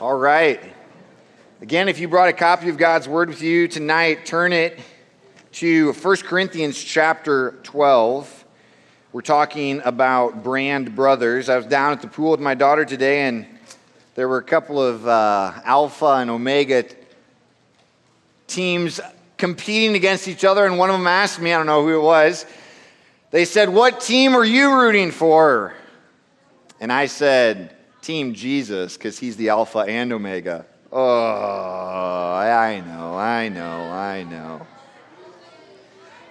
All right. Again, if you brought a copy of God's Word with you tonight, turn it to 1 Corinthians chapter 12. We're talking about brand brothers. I was down at the pool with my daughter today, and there were a couple of uh, Alpha and Omega teams competing against each other, and one of them asked me, I don't know who it was, they said, What team are you rooting for? And I said, Team Jesus, because he's the Alpha and Omega. Oh, I know, I know, I know.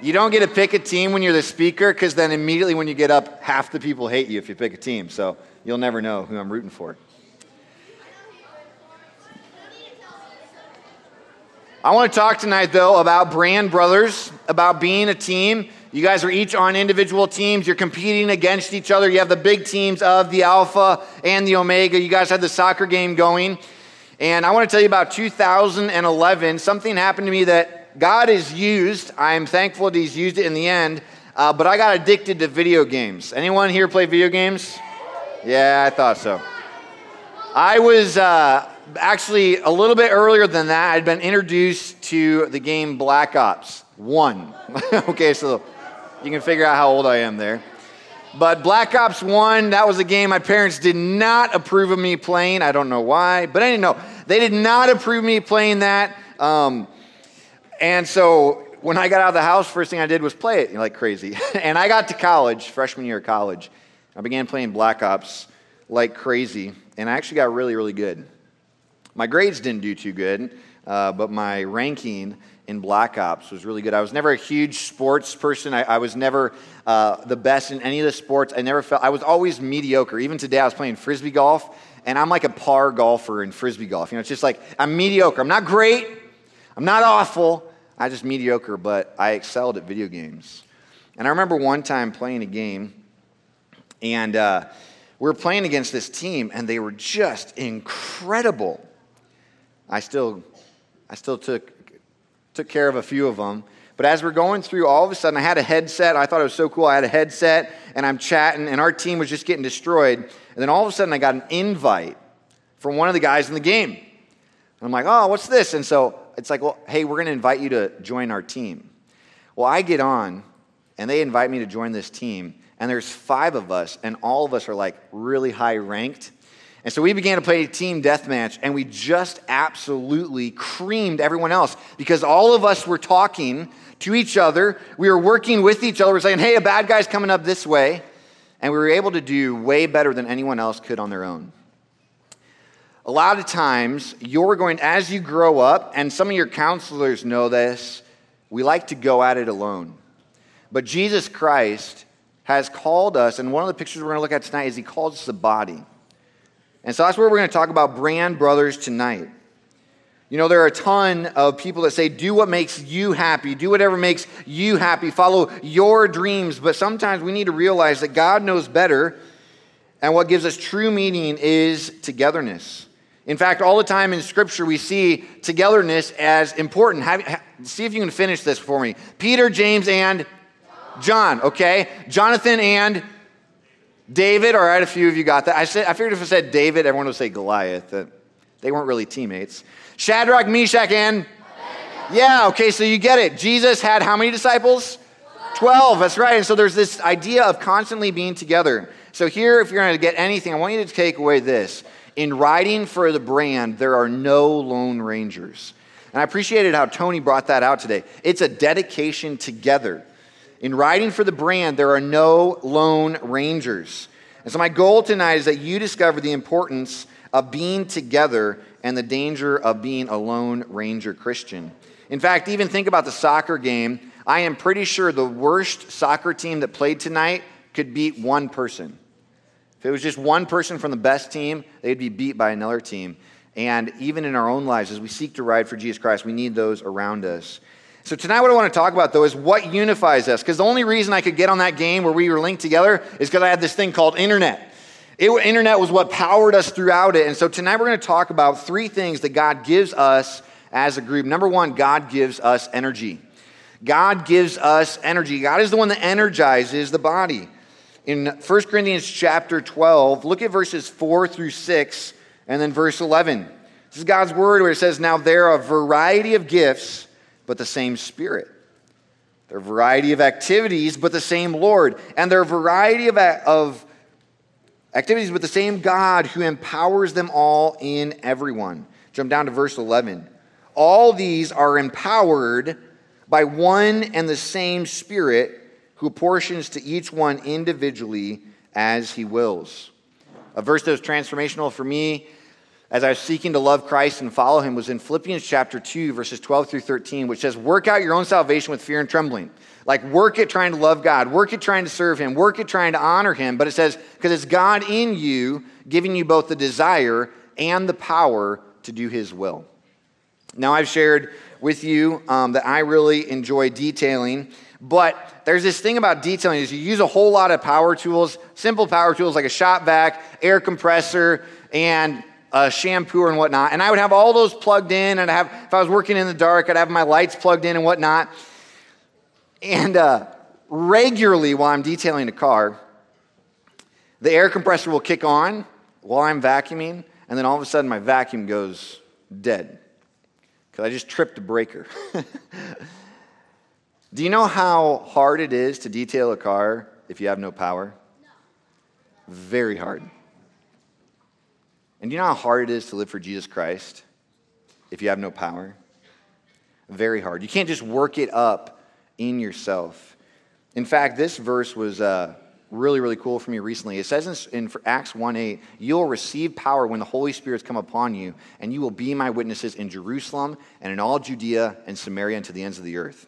You don't get to pick a team when you're the speaker, because then immediately when you get up, half the people hate you if you pick a team. So you'll never know who I'm rooting for. I want to talk tonight, though, about brand brothers, about being a team. You guys are each on individual teams. You're competing against each other. You have the big teams of the Alpha and the Omega. You guys had the soccer game going. And I want to tell you about 2011. Something happened to me that God has used. I'm thankful that He's used it in the end. Uh, but I got addicted to video games. Anyone here play video games? Yeah, I thought so. I was uh, actually a little bit earlier than that. I'd been introduced to the game Black Ops 1. okay, so you can figure out how old I am there. But Black Ops 1, that was a game my parents did not approve of me playing. I don't know why, but I didn't know. They did not approve me playing that. Um, and so when I got out of the house, first thing I did was play it like crazy. and I got to college, freshman year of college. I began playing Black Ops like crazy, and I actually got really, really good. My grades didn't do too good, uh, but my ranking in Black Ops was really good. I was never a huge sports person. I, I was never uh, the best in any of the sports. I never felt, I was always mediocre. Even today, I was playing frisbee golf, and I'm like a par golfer in frisbee golf. You know, it's just like I'm mediocre. I'm not great, I'm not awful, I'm just mediocre, but I excelled at video games. And I remember one time playing a game, and uh, we were playing against this team, and they were just incredible. I still, I still took took care of a few of them. But as we're going through, all of a sudden, I had a headset. I thought it was so cool. I had a headset, and I'm chatting, and our team was just getting destroyed. And then all of a sudden, I got an invite from one of the guys in the game. And I'm like, oh, what's this? And so it's like, well, hey, we're going to invite you to join our team. Well, I get on, and they invite me to join this team. And there's five of us, and all of us are like really high ranked. And so we began to play team deathmatch, and we just absolutely creamed everyone else because all of us were talking to each other. We were working with each other. We're saying, hey, a bad guy's coming up this way. And we were able to do way better than anyone else could on their own. A lot of times, you're going, as you grow up, and some of your counselors know this, we like to go at it alone. But Jesus Christ has called us, and one of the pictures we're going to look at tonight is he calls us a body. And so that's where we're going to talk about brand brothers tonight. You know, there are a ton of people that say, do what makes you happy, do whatever makes you happy, follow your dreams. But sometimes we need to realize that God knows better, and what gives us true meaning is togetherness. In fact, all the time in Scripture, we see togetherness as important. Have, see if you can finish this for me. Peter, James, and John, okay? Jonathan and David, all right, a few of you got that. I, said, I figured if I said David, everyone would say Goliath. That they weren't really teammates. Shadrach, Meshach, and yeah, okay, so you get it. Jesus had how many disciples? 12, that's right. And so there's this idea of constantly being together. So here, if you're going to get anything, I want you to take away this. In riding for the brand, there are no lone rangers. And I appreciated how Tony brought that out today. It's a dedication together. In riding for the brand, there are no lone rangers. And so, my goal tonight is that you discover the importance of being together and the danger of being a lone ranger Christian. In fact, even think about the soccer game. I am pretty sure the worst soccer team that played tonight could beat one person. If it was just one person from the best team, they'd be beat by another team. And even in our own lives, as we seek to ride for Jesus Christ, we need those around us. So, tonight, what I want to talk about, though, is what unifies us. Because the only reason I could get on that game where we were linked together is because I had this thing called internet. It, internet was what powered us throughout it. And so, tonight, we're going to talk about three things that God gives us as a group. Number one, God gives us energy. God gives us energy. God is the one that energizes the body. In 1 Corinthians chapter 12, look at verses 4 through 6, And then verse 11. This is God's word where it says, Now there are a variety of gifts, but the same Spirit. A variety of activities, but the same Lord. And a variety of, of activities, but the same God who empowers them all in everyone. Jump down to verse 11. All these are empowered by one and the same Spirit who portions to each one individually as he wills. A verse that was transformational for me as I was seeking to love Christ and follow him was in Philippians chapter 2, verses 12 through 13, which says, Work out your own salvation with fear and trembling. Like, work at trying to love God, work at trying to serve him, work at trying to honor him. But it says, because it's God in you, giving you both the desire and the power to do his will. Now, I've shared with you um, that I really enjoy detailing. But there's this thing about detailing is you use a whole lot of power tools, simple power tools like a shop vac, air compressor, and a shampoo and whatnot. And I would have all those plugged in, and I have, if I was working in the dark, I'd have my lights plugged in and whatnot. And uh, regularly, while I'm detailing a car, the air compressor will kick on while I'm vacuuming, and then all of a sudden my vacuum goes dead because I just tripped a breaker. Do you know how hard it is to detail a car if you have no power? No. Very hard. And you know how hard it is to live for Jesus Christ if you have no power? Very hard. You can't just work it up in yourself. In fact, this verse was uh, really, really cool for me recently. It says in, in Acts 1 8, you'll receive power when the Holy Spirit's come upon you, and you will be my witnesses in Jerusalem and in all Judea and Samaria and to the ends of the earth.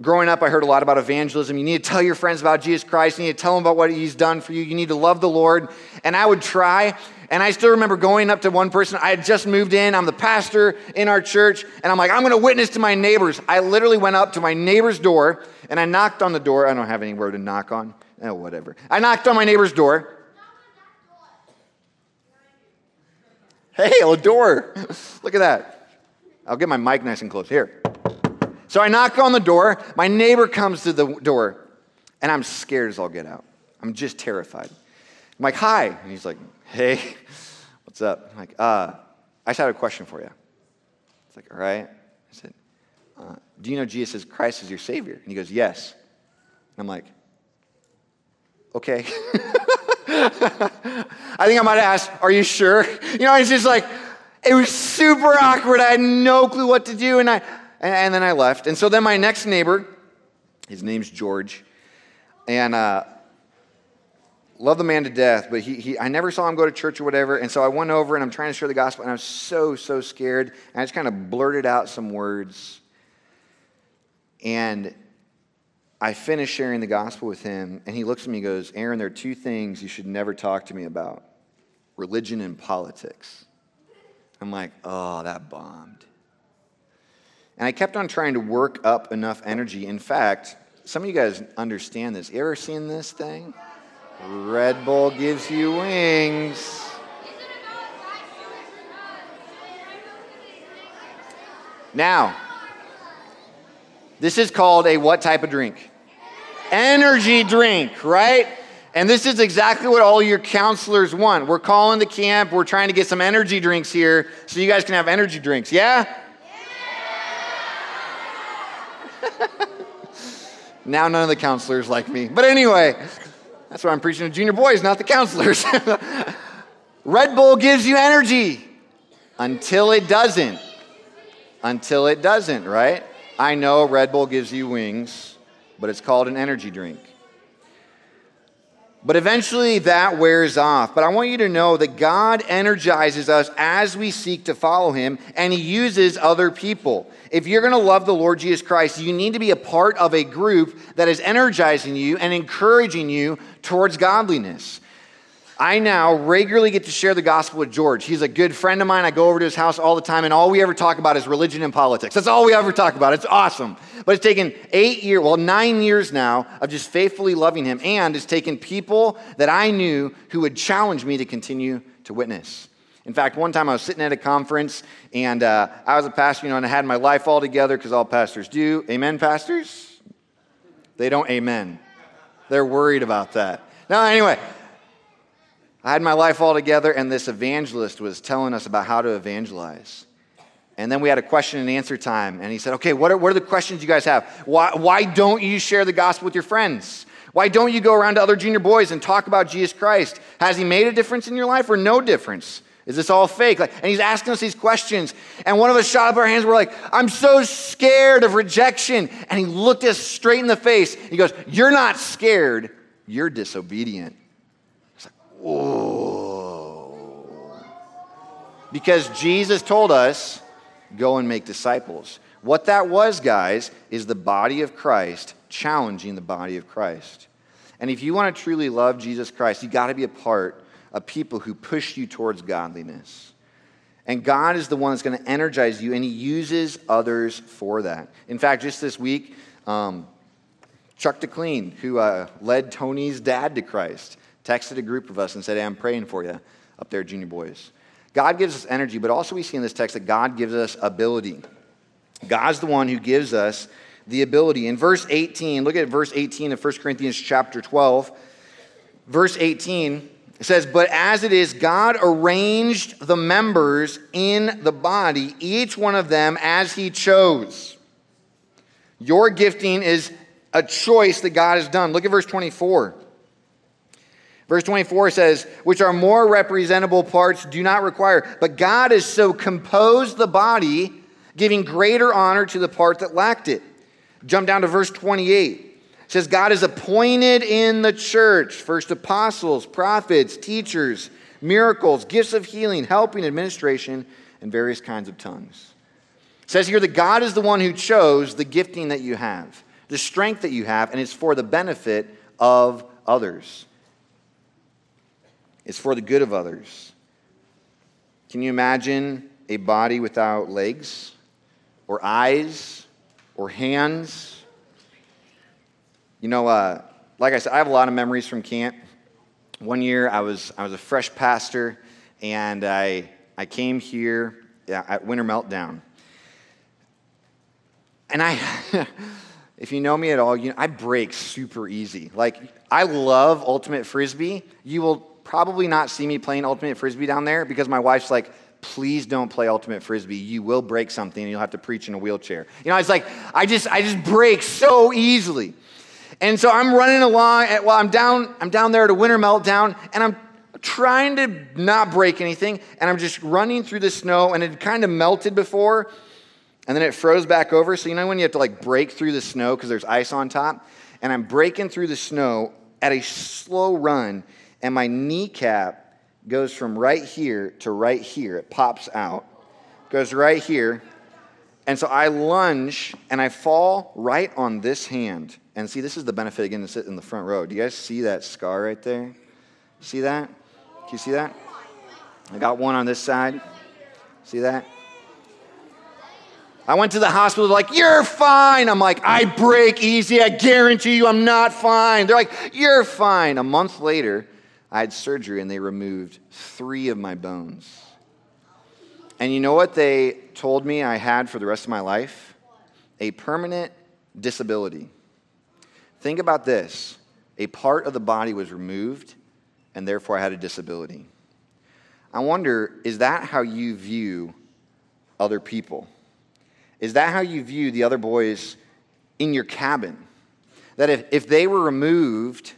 Growing up, I heard a lot about evangelism. You need to tell your friends about Jesus Christ. You need to tell them about what he's done for you. You need to love the Lord. And I would try. And I still remember going up to one person. I had just moved in. I'm the pastor in our church. And I'm like, I'm going to witness to my neighbors. I literally went up to my neighbor's door and I knocked on the door. I don't have anywhere to knock on. Oh, whatever. I knocked on my neighbor's door. Hey, a door. Look at that. I'll get my mic nice and close. Here. So I knock on the door. My neighbor comes to the door, and I'm scared as all get out. I'm just terrified. I'm like, hi. And he's like, hey, what's up? I'm like, uh, I just had a question for you. It's like, all right. I said, uh, do you know Jesus Christ is your Savior? And he goes, yes. And I'm like, okay. I think I might have asked, are you sure? You know, it's just like, it was super awkward. I had no clue what to do. And I, and, then I left. And so then my next neighbor, his name's George, and uh, love the man to death, but he, he, I never saw him go to church or whatever. And so I went over and I'm trying to share the gospel, and I was so, so scared. And I just kind of blurted out some words. And I finished sharing the gospel with him, and he looks at me and goes, Aaron, there are two things you should never talk to me about religion and politics. I'm like, oh, that bombed. And I kept on trying to work up enough energy. In fact, some of you guys understand this. You ever seen this thing? Red Bull gives you wings. Now, this is called a what type of drink? Energy drink, right? And this is exactly what all your counselors want. We're calling the camp, we're trying to get some energy drinks here so you guys can have energy drinks. Yeah? now none of the counselors like me. But anyway, that's why I'm preaching to junior boys, not the counselors. Red Bull gives you energy until it doesn't. Until it doesn't, right? I know Red Bull gives you wings, but it's called an energy drink. But eventually that wears off. But I want you to know that God energizes us as we seek to follow Him, and He uses other people. If you're going to love the Lord Jesus Christ, you need to be a part of a group that is energizing you and encouraging you towards godliness. I now regularly get to share the gospel with George. He's a good friend of mine. I go over to his house all the time, and all we ever talk about is religion and politics. That's all we ever talk about. It's awesome. But it's taken eight years, well, nine years now of just faithfully loving him, and it's taken people that I knew who would challenge me to continue to witness. In fact, one time I was sitting at a conference, and uh, I was a pastor, you know, and I had my life all together because all pastors do. Amen, pastors? They don't amen. They're worried about that. Now, anyway, I had my life all together, and this evangelist was telling us about how to evangelize. And then we had a question and answer time. And he said, Okay, what are, what are the questions you guys have? Why, why don't you share the gospel with your friends? Why don't you go around to other junior boys and talk about Jesus Christ? Has he made a difference in your life or no difference? Is this all fake? Like, and he's asking us these questions. And one of us shot up our hands. We're like, I'm so scared of rejection. And he looked us straight in the face. He goes, You're not scared, you're disobedient. Whoa. Because Jesus told us Go and make disciples. What that was, guys, is the body of Christ challenging the body of Christ. And if you want to truly love Jesus Christ, you got to be a part of people who push you towards godliness. And God is the one that's going to energize you, and He uses others for that. In fact, just this week, um, Chuck DeClean, who uh, led Tony's dad to Christ, texted a group of us and said, hey, I'm praying for you up there, junior boys. God gives us energy, but also we see in this text that God gives us ability. God's the one who gives us the ability. In verse 18, look at verse 18 of 1 Corinthians chapter 12. Verse 18 says, But as it is, God arranged the members in the body, each one of them as he chose. Your gifting is a choice that God has done. Look at verse 24. Verse 24 says, which are more representable parts do not require. But God has so composed the body, giving greater honor to the part that lacked it. Jump down to verse 28. It says, God is appointed in the church first apostles, prophets, teachers, miracles, gifts of healing, helping, administration, and various kinds of tongues. It says here that God is the one who chose the gifting that you have, the strength that you have, and it's for the benefit of others. It's for the good of others. Can you imagine a body without legs or eyes or hands? You know, uh, like I said, I have a lot of memories from camp. One year I was, I was a fresh pastor and I, I came here at Winter Meltdown. And I, if you know me at all, you know, I break super easy. Like, I love Ultimate Frisbee. You will probably not see me playing Ultimate Frisbee down there because my wife's like, please don't play Ultimate Frisbee. You will break something and you'll have to preach in a wheelchair. You know, it's like, I just, I just break so easily. And so I'm running along, well, I'm down, I'm down there at a winter meltdown, and I'm trying to not break anything, and I'm just running through the snow, and it kind of melted before, and then it froze back over. So you know when you have to like break through the snow because there's ice on top? And I'm breaking through the snow at a slow run, and my kneecap goes from right here to right here. It pops out, goes right here. And so I lunge and I fall right on this hand. And see, this is the benefit again to sit in the front row. Do you guys see that scar right there? See that? Can you see that? I got one on this side. See that? I went to the hospital, like, you're fine. I'm like, I break easy. I guarantee you I'm not fine. They're like, you're fine. A month later, I had surgery and they removed three of my bones. And you know what they told me I had for the rest of my life? A permanent disability. Think about this a part of the body was removed, and therefore I had a disability. I wonder, is that how you view other people? Is that how you view the other boys in your cabin? That if, if they were removed,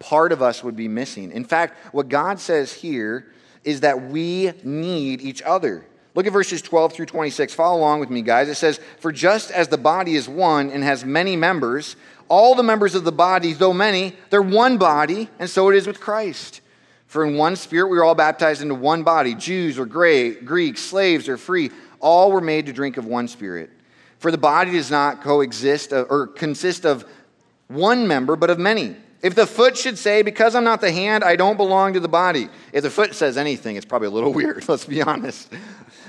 part of us would be missing. In fact, what God says here is that we need each other. Look at verses 12 through 26. Follow along with me, guys. It says, For just as the body is one and has many members, all the members of the body, though many, they're one body, and so it is with Christ. For in one spirit we are all baptized into one body Jews or Greeks, slaves or free, all were made to drink of one spirit. For the body does not coexist uh, or consist of one member, but of many. If the foot should say, Because I'm not the hand, I don't belong to the body. If the foot says anything, it's probably a little weird, let's be honest.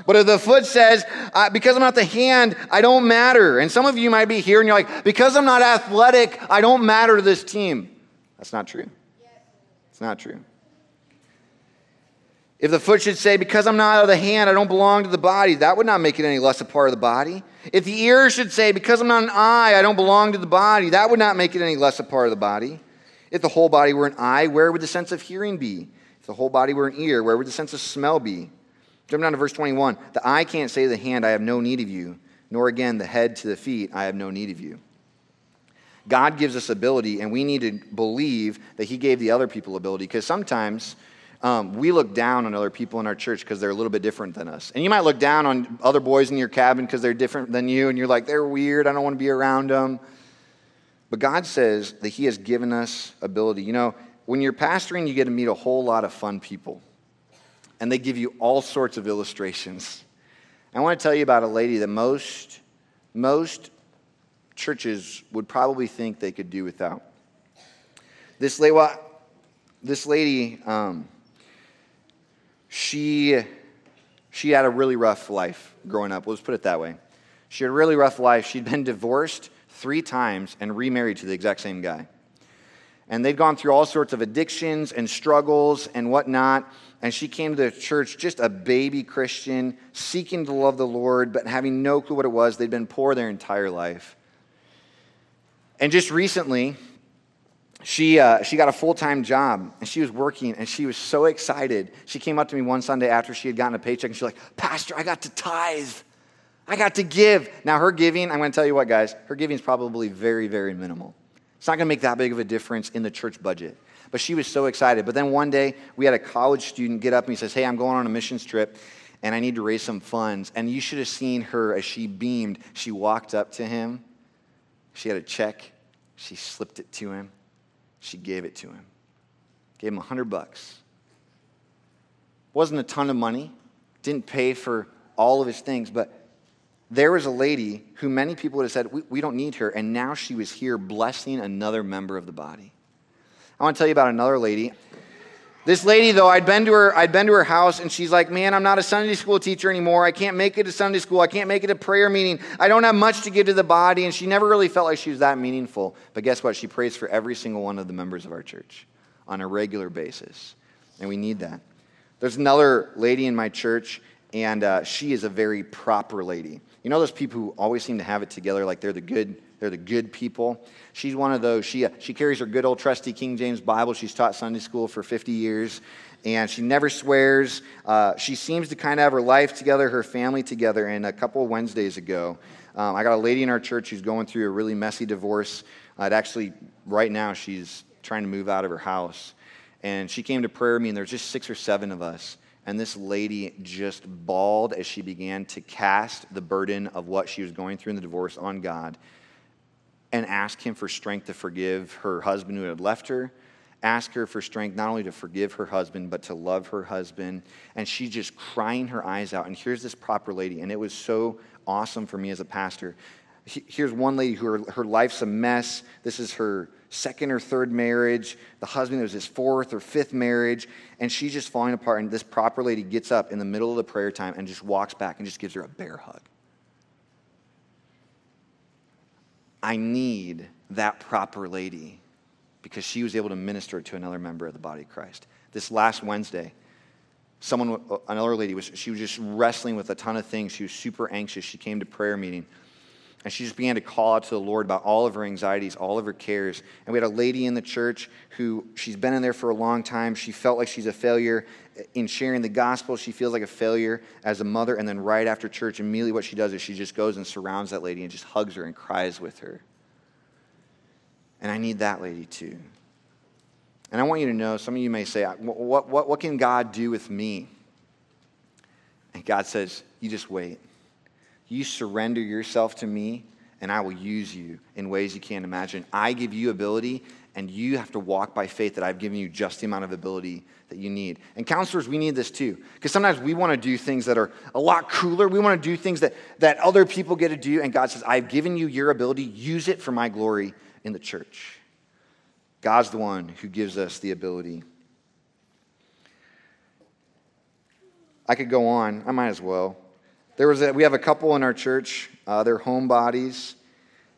But if the foot says, uh, Because I'm not the hand, I don't matter. And some of you might be here and you're like, Because I'm not athletic, I don't matter to this team. That's not true. It's not true. If the foot should say, Because I'm not of the hand, I don't belong to the body, that would not make it any less a part of the body. If the ear should say, Because I'm not an eye, I don't belong to the body, that would not make it any less a part of the body. If the whole body were an eye, where would the sense of hearing be? If the whole body were an ear, where would the sense of smell be? Jump down to verse 21. The eye can't say to the hand, I have no need of you, nor again the head to the feet, I have no need of you. God gives us ability, and we need to believe that He gave the other people ability, because sometimes um, we look down on other people in our church because they're a little bit different than us. And you might look down on other boys in your cabin because they're different than you, and you're like, they're weird, I don't want to be around them. But God says that He has given us ability. You know, when you're pastoring, you get to meet a whole lot of fun people and they give you all sorts of illustrations. I want to tell you about a lady that most, most churches would probably think they could do without. This well, this lady um, she, she had a really rough life growing up. Let's put it that way. She had a really rough life. She'd been divorced three times and remarried to the exact same guy. And they'd gone through all sorts of addictions and struggles and whatnot and she came to the church just a baby Christian, seeking to love the Lord, but having no clue what it was. They'd been poor their entire life. And just recently, she, uh, she got a full time job and she was working and she was so excited. She came up to me one Sunday after she had gotten a paycheck and she's like, Pastor, I got to tithe. I got to give. Now, her giving, I'm going to tell you what, guys, her giving is probably very, very minimal. It's not going to make that big of a difference in the church budget. But she was so excited. But then one day, we had a college student get up and he says, Hey, I'm going on a missions trip and I need to raise some funds. And you should have seen her as she beamed. She walked up to him. She had a check. She slipped it to him. She gave it to him. Gave him a hundred bucks. Wasn't a ton of money. Didn't pay for all of his things, but there was a lady who many people would have said, we, we don't need her. And now she was here blessing another member of the body. I want to tell you about another lady. This lady, though, I'd been to her, I'd been to her house, and she's like, "Man, I'm not a Sunday school teacher anymore. I can't make it to Sunday school. I can't make it to prayer meeting. I don't have much to give to the body." And she never really felt like she was that meaningful. But guess what? She prays for every single one of the members of our church on a regular basis, and we need that. There's another lady in my church, and uh, she is a very proper lady. You know those people who always seem to have it together, like they're the good they're the good people. She's one of those. She, uh, she carries her good old trusty King James Bible. She's taught Sunday school for 50 years, and she never swears. Uh, she seems to kind of have her life together, her family together. And a couple of Wednesdays ago, um, I got a lady in our church who's going through a really messy divorce. Uh, actually, right now, she's trying to move out of her house. And she came to prayer meeting. There's just six or seven of us. And this lady just bawled as she began to cast the burden of what she was going through in the divorce on God and ask Him for strength to forgive her husband who had left her. Ask her for strength not only to forgive her husband, but to love her husband. And she's just crying her eyes out. And here's this proper lady. And it was so awesome for me as a pastor. Here's one lady who her, her life's a mess. This is her second or third marriage. The husband was his fourth or fifth marriage. And she's just falling apart. And this proper lady gets up in the middle of the prayer time and just walks back and just gives her a bear hug. I need that proper lady because she was able to minister to another member of the body of Christ. This last Wednesday, someone, another lady, was she was just wrestling with a ton of things. She was super anxious. She came to prayer meeting, and she just began to call out to the Lord about all of her anxieties, all of her cares. And we had a lady in the church who she's been in there for a long time. She felt like she's a failure in sharing the gospel. She feels like a failure as a mother. And then right after church, immediately what she does is she just goes and surrounds that lady and just hugs her and cries with her. And I need that lady too. And I want you to know some of you may say, what, what, what can God do with me? And God says, You just wait. You surrender yourself to me, and I will use you in ways you can't imagine. I give you ability, and you have to walk by faith that I've given you just the amount of ability that you need. And counselors, we need this too. Because sometimes we want to do things that are a lot cooler. We want to do things that, that other people get to do. And God says, I've given you your ability. Use it for my glory in the church. God's the one who gives us the ability. I could go on. I might as well. There was a, we have a couple in our church. Uh, they're homebodies.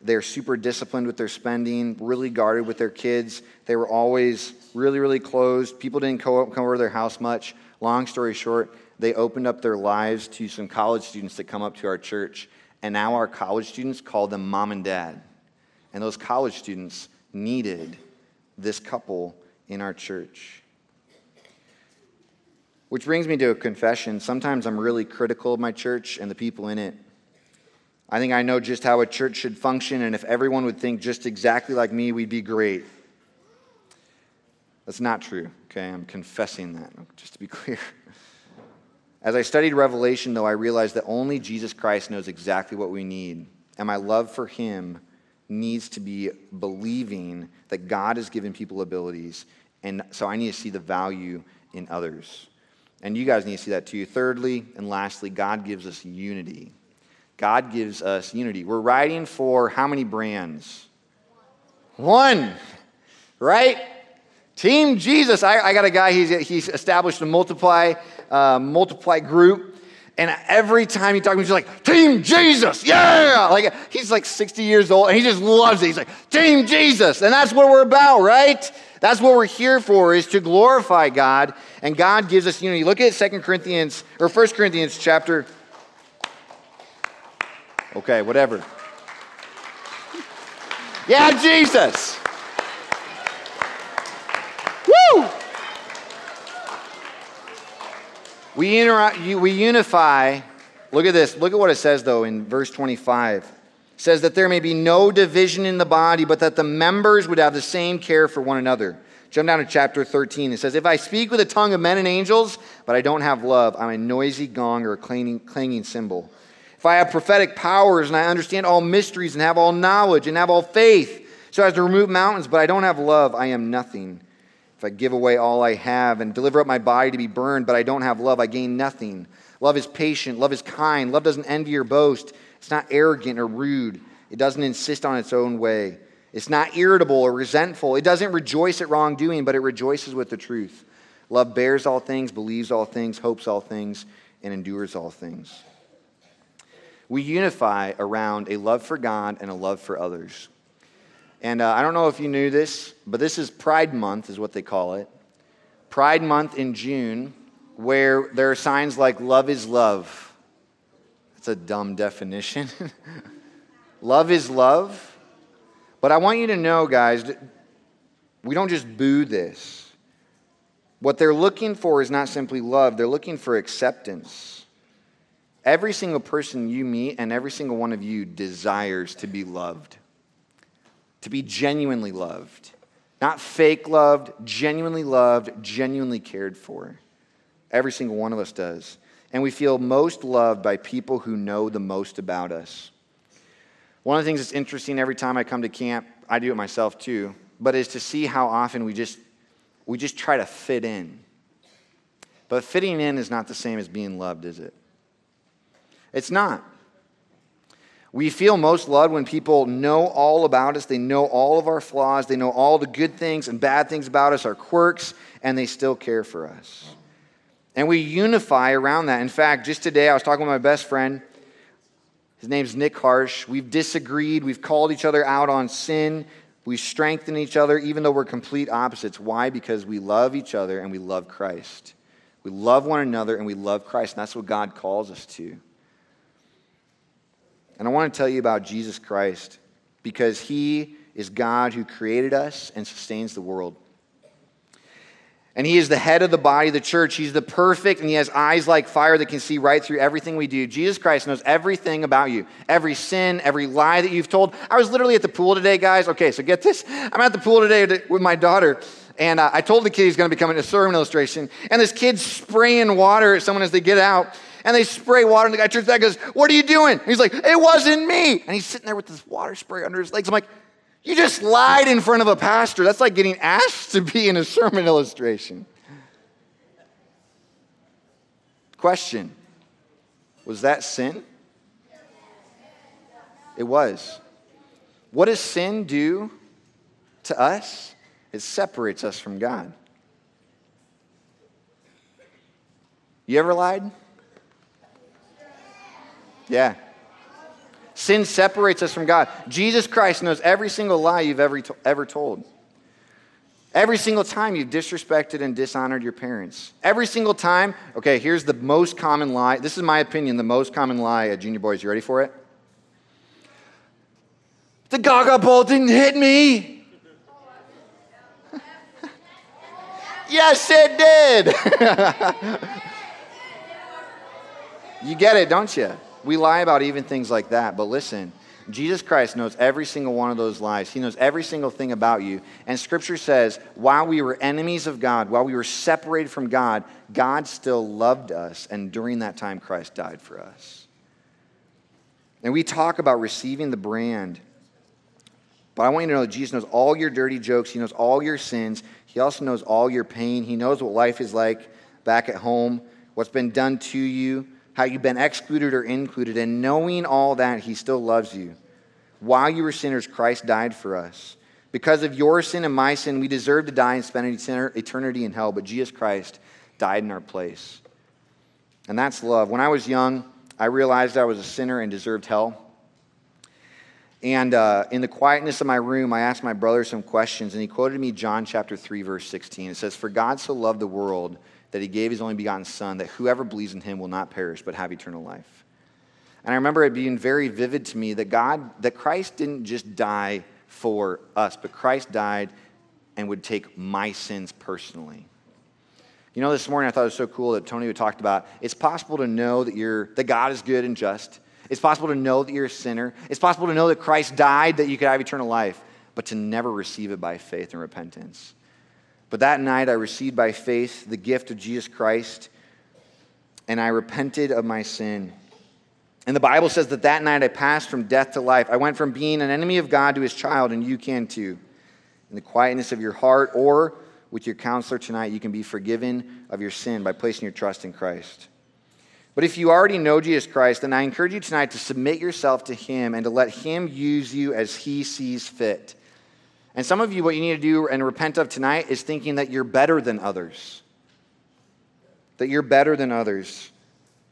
They're super disciplined with their spending, really guarded with their kids. They were always really, really closed. People didn't come over to their house much. Long story short, they opened up their lives to some college students that come up to our church. And now our college students call them mom and dad. And those college students needed this couple in our church. Which brings me to a confession. Sometimes I'm really critical of my church and the people in it. I think I know just how a church should function, and if everyone would think just exactly like me, we'd be great. That's not true, okay? I'm confessing that, just to be clear. As I studied Revelation, though, I realized that only Jesus Christ knows exactly what we need, and my love for him needs to be believing that God has given people abilities, and so I need to see the value in others. And you guys need to see that too. Thirdly and lastly, God gives us unity. God gives us unity. We're writing for how many brands? One, right? Team Jesus. I, I got a guy, he's, he's established a multiply, uh, multiply group. And every time he talks to me, he's like, Team Jesus, yeah! Like he's like 60 years old and he just loves it. He's like, Team Jesus. And that's what we're about, right? That's what we're here for, is to glorify God. And God gives us unity. Look at 2 Corinthians, or 1 Corinthians chapter. Okay, whatever. Yeah, Jesus. Woo! We, inter- we unify. Look at this. Look at what it says, though, in verse 25. Says that there may be no division in the body, but that the members would have the same care for one another. Jump down to chapter 13. It says, If I speak with the tongue of men and angels, but I don't have love, I'm a noisy gong or a clanging, clanging cymbal. If I have prophetic powers and I understand all mysteries and have all knowledge and have all faith, so as to remove mountains, but I don't have love, I am nothing. If I give away all I have and deliver up my body to be burned, but I don't have love, I gain nothing. Love is patient, love is kind, love doesn't envy or boast, it's not arrogant or rude, it doesn't insist on its own way. It's not irritable or resentful. It doesn't rejoice at wrongdoing, but it rejoices with the truth. Love bears all things, believes all things, hopes all things, and endures all things. We unify around a love for God and a love for others. And uh, I don't know if you knew this, but this is Pride Month, is what they call it. Pride Month in June, where there are signs like love is love. That's a dumb definition. love is love. But I want you to know, guys, we don't just boo this. What they're looking for is not simply love, they're looking for acceptance. Every single person you meet and every single one of you desires to be loved to be genuinely loved. Not fake loved, genuinely loved, genuinely cared for. Every single one of us does. And we feel most loved by people who know the most about us. One of the things that's interesting every time I come to camp, I do it myself too, but is to see how often we just we just try to fit in. But fitting in is not the same as being loved, is it? It's not. We feel most loved when people know all about us. They know all of our flaws. They know all the good things and bad things about us, our quirks, and they still care for us. And we unify around that. In fact, just today, I was talking with my best friend. His name's Nick Harsh. We've disagreed. We've called each other out on sin. We strengthen each other, even though we're complete opposites. Why? Because we love each other and we love Christ. We love one another and we love Christ. And that's what God calls us to. And I want to tell you about Jesus Christ because he is God who created us and sustains the world. And he is the head of the body of the church. He's the perfect, and he has eyes like fire that can see right through everything we do. Jesus Christ knows everything about you every sin, every lie that you've told. I was literally at the pool today, guys. Okay, so get this. I'm at the pool today with my daughter, and uh, I told the kid he's going to become to sermon illustration, and this kid's spraying water at someone as they get out and they spray water, and the guy turns back and goes, What are you doing? And he's like, It wasn't me. And he's sitting there with this water spray under his legs. I'm like, You just lied in front of a pastor. That's like getting asked to be in a sermon illustration. Question Was that sin? It was. What does sin do to us? It separates us from God. You ever lied? Yeah. Sin separates us from God. Jesus Christ knows every single lie you've ever, ever told. Every single time you've disrespected and dishonored your parents. Every single time, okay, here's the most common lie. This is my opinion, the most common lie at Junior Boys. You ready for it? The Gaga ball didn't hit me. Yes, it did. you get it, don't you? We lie about even things like that, but listen. Jesus Christ knows every single one of those lies. He knows every single thing about you. And Scripture says, while we were enemies of God, while we were separated from God, God still loved us. And during that time, Christ died for us. And we talk about receiving the brand. But I want you to know that Jesus knows all your dirty jokes, He knows all your sins, He also knows all your pain. He knows what life is like back at home, what's been done to you how you've been excluded or included, and knowing all that, He still loves you. While you were sinners, Christ died for us. Because of your sin and my sin, we deserve to die and spend eternity in hell, but Jesus Christ died in our place. And that's love. When I was young, I realized I was a sinner and deserved hell. And uh, in the quietness of my room, I asked my brother some questions, and he quoted me John chapter 3, verse 16. It says, For God so loved the world that he gave his only begotten Son, that whoever believes in him will not perish, but have eternal life. And I remember it being very vivid to me that God, that Christ didn't just die for us, but Christ died and would take my sins personally. You know, this morning I thought it was so cool that Tony talked about it's possible to know that you're that God is good and just. It's possible to know that you're a sinner. It's possible to know that Christ died that you could have eternal life, but to never receive it by faith and repentance. But that night I received by faith the gift of Jesus Christ, and I repented of my sin. And the Bible says that that night I passed from death to life. I went from being an enemy of God to his child, and you can too. In the quietness of your heart or with your counselor tonight, you can be forgiven of your sin by placing your trust in Christ. But if you already know Jesus Christ, then I encourage you tonight to submit yourself to him and to let him use you as he sees fit. And some of you, what you need to do and repent of tonight is thinking that you're better than others. That you're better than others.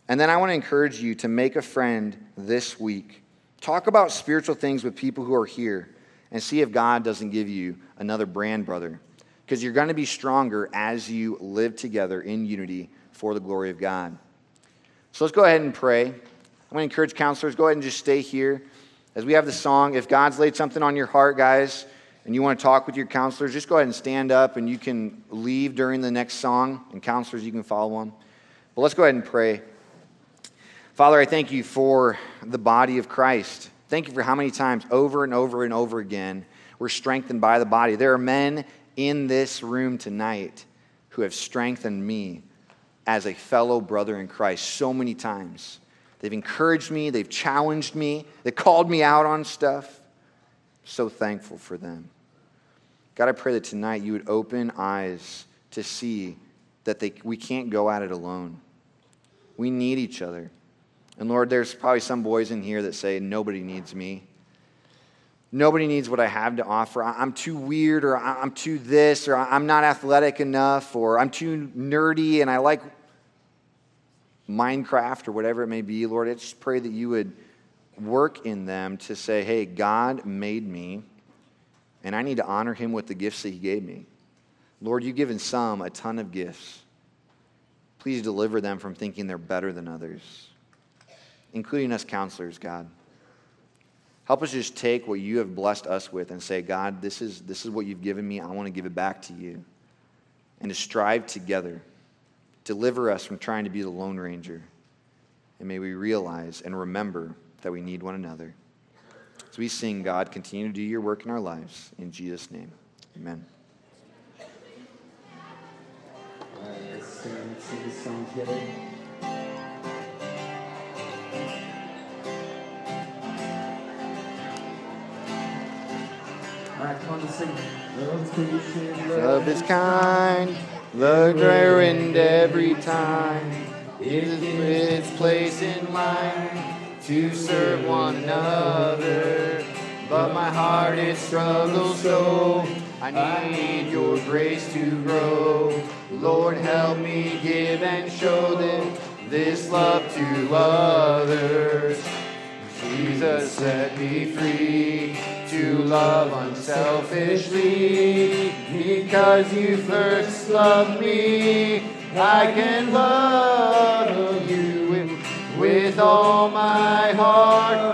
And then I want to encourage you to make a friend this week. Talk about spiritual things with people who are here and see if God doesn't give you another brand brother. Because you're going to be stronger as you live together in unity for the glory of God. So let's go ahead and pray. I'm going to encourage counselors, go ahead and just stay here as we have the song. If God's laid something on your heart, guys, and you want to talk with your counselors, just go ahead and stand up and you can leave during the next song, and counselors, you can follow them. But let's go ahead and pray. Father, I thank you for the body of Christ. Thank you for how many times over and over and over again we're strengthened by the body. There are men in this room tonight who have strengthened me as a fellow brother in Christ so many times. They've encouraged me, they've challenged me, they called me out on stuff. So thankful for them. God, I pray that tonight you would open eyes to see that they, we can't go at it alone. We need each other. And Lord, there's probably some boys in here that say, Nobody needs me. Nobody needs what I have to offer. I'm too weird, or I'm too this, or I'm not athletic enough, or I'm too nerdy and I like Minecraft or whatever it may be. Lord, I just pray that you would work in them to say, hey, God made me, and I need to honor him with the gifts that he gave me. Lord, you've given some a ton of gifts. Please deliver them from thinking they're better than others, including us counselors, God. Help us just take what you have blessed us with and say, God, this is, this is what you've given me. I want to give it back to you. And to strive together. Deliver us from trying to be the Lone Ranger. And may we realize and remember that we need one another. As we sing, God, continue to do your work in our lives. In Jesus' name, amen. Love is kind, love ruined every time. Is its place in line to serve one another. But my heart it struggles so. I need your grace to grow. Lord, help me give and show them this love to others. Jesus set me free to love unselfishly. Because you first loved me, I can love with all my heart.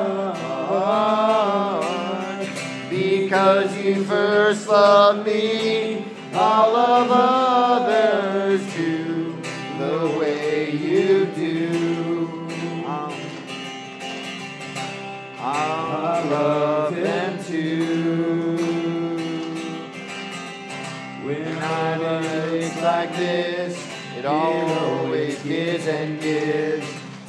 Because you first loved me, I'll love others too, the way you do. I'll love them too. When I'm in a place like this, it always gives and gives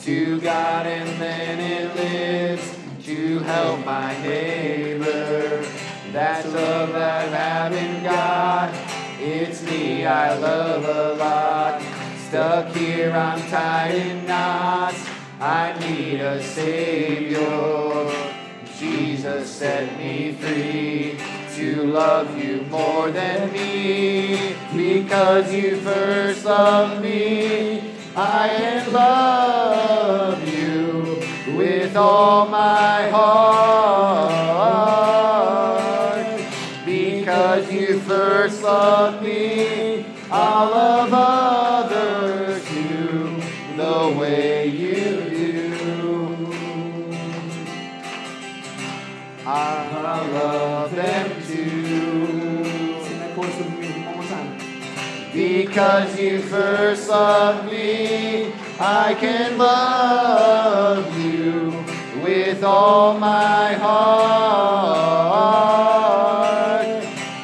to God, and then it lives to help my neighbor. That's love that I have in God. It's me I love a lot. Stuck here, I'm tied in knots. I need a Savior. Jesus set me free to love you more than me. Because you first loved me, I can love you with all my heart. Because you first loved me, I can love you with all my heart.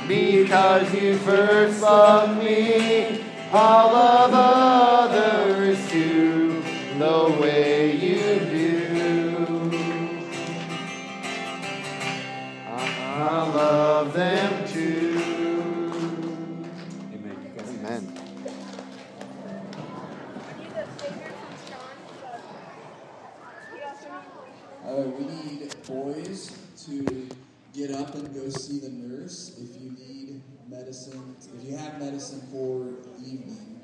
Because you first loved me, I'll love others too, the way you do. I love them see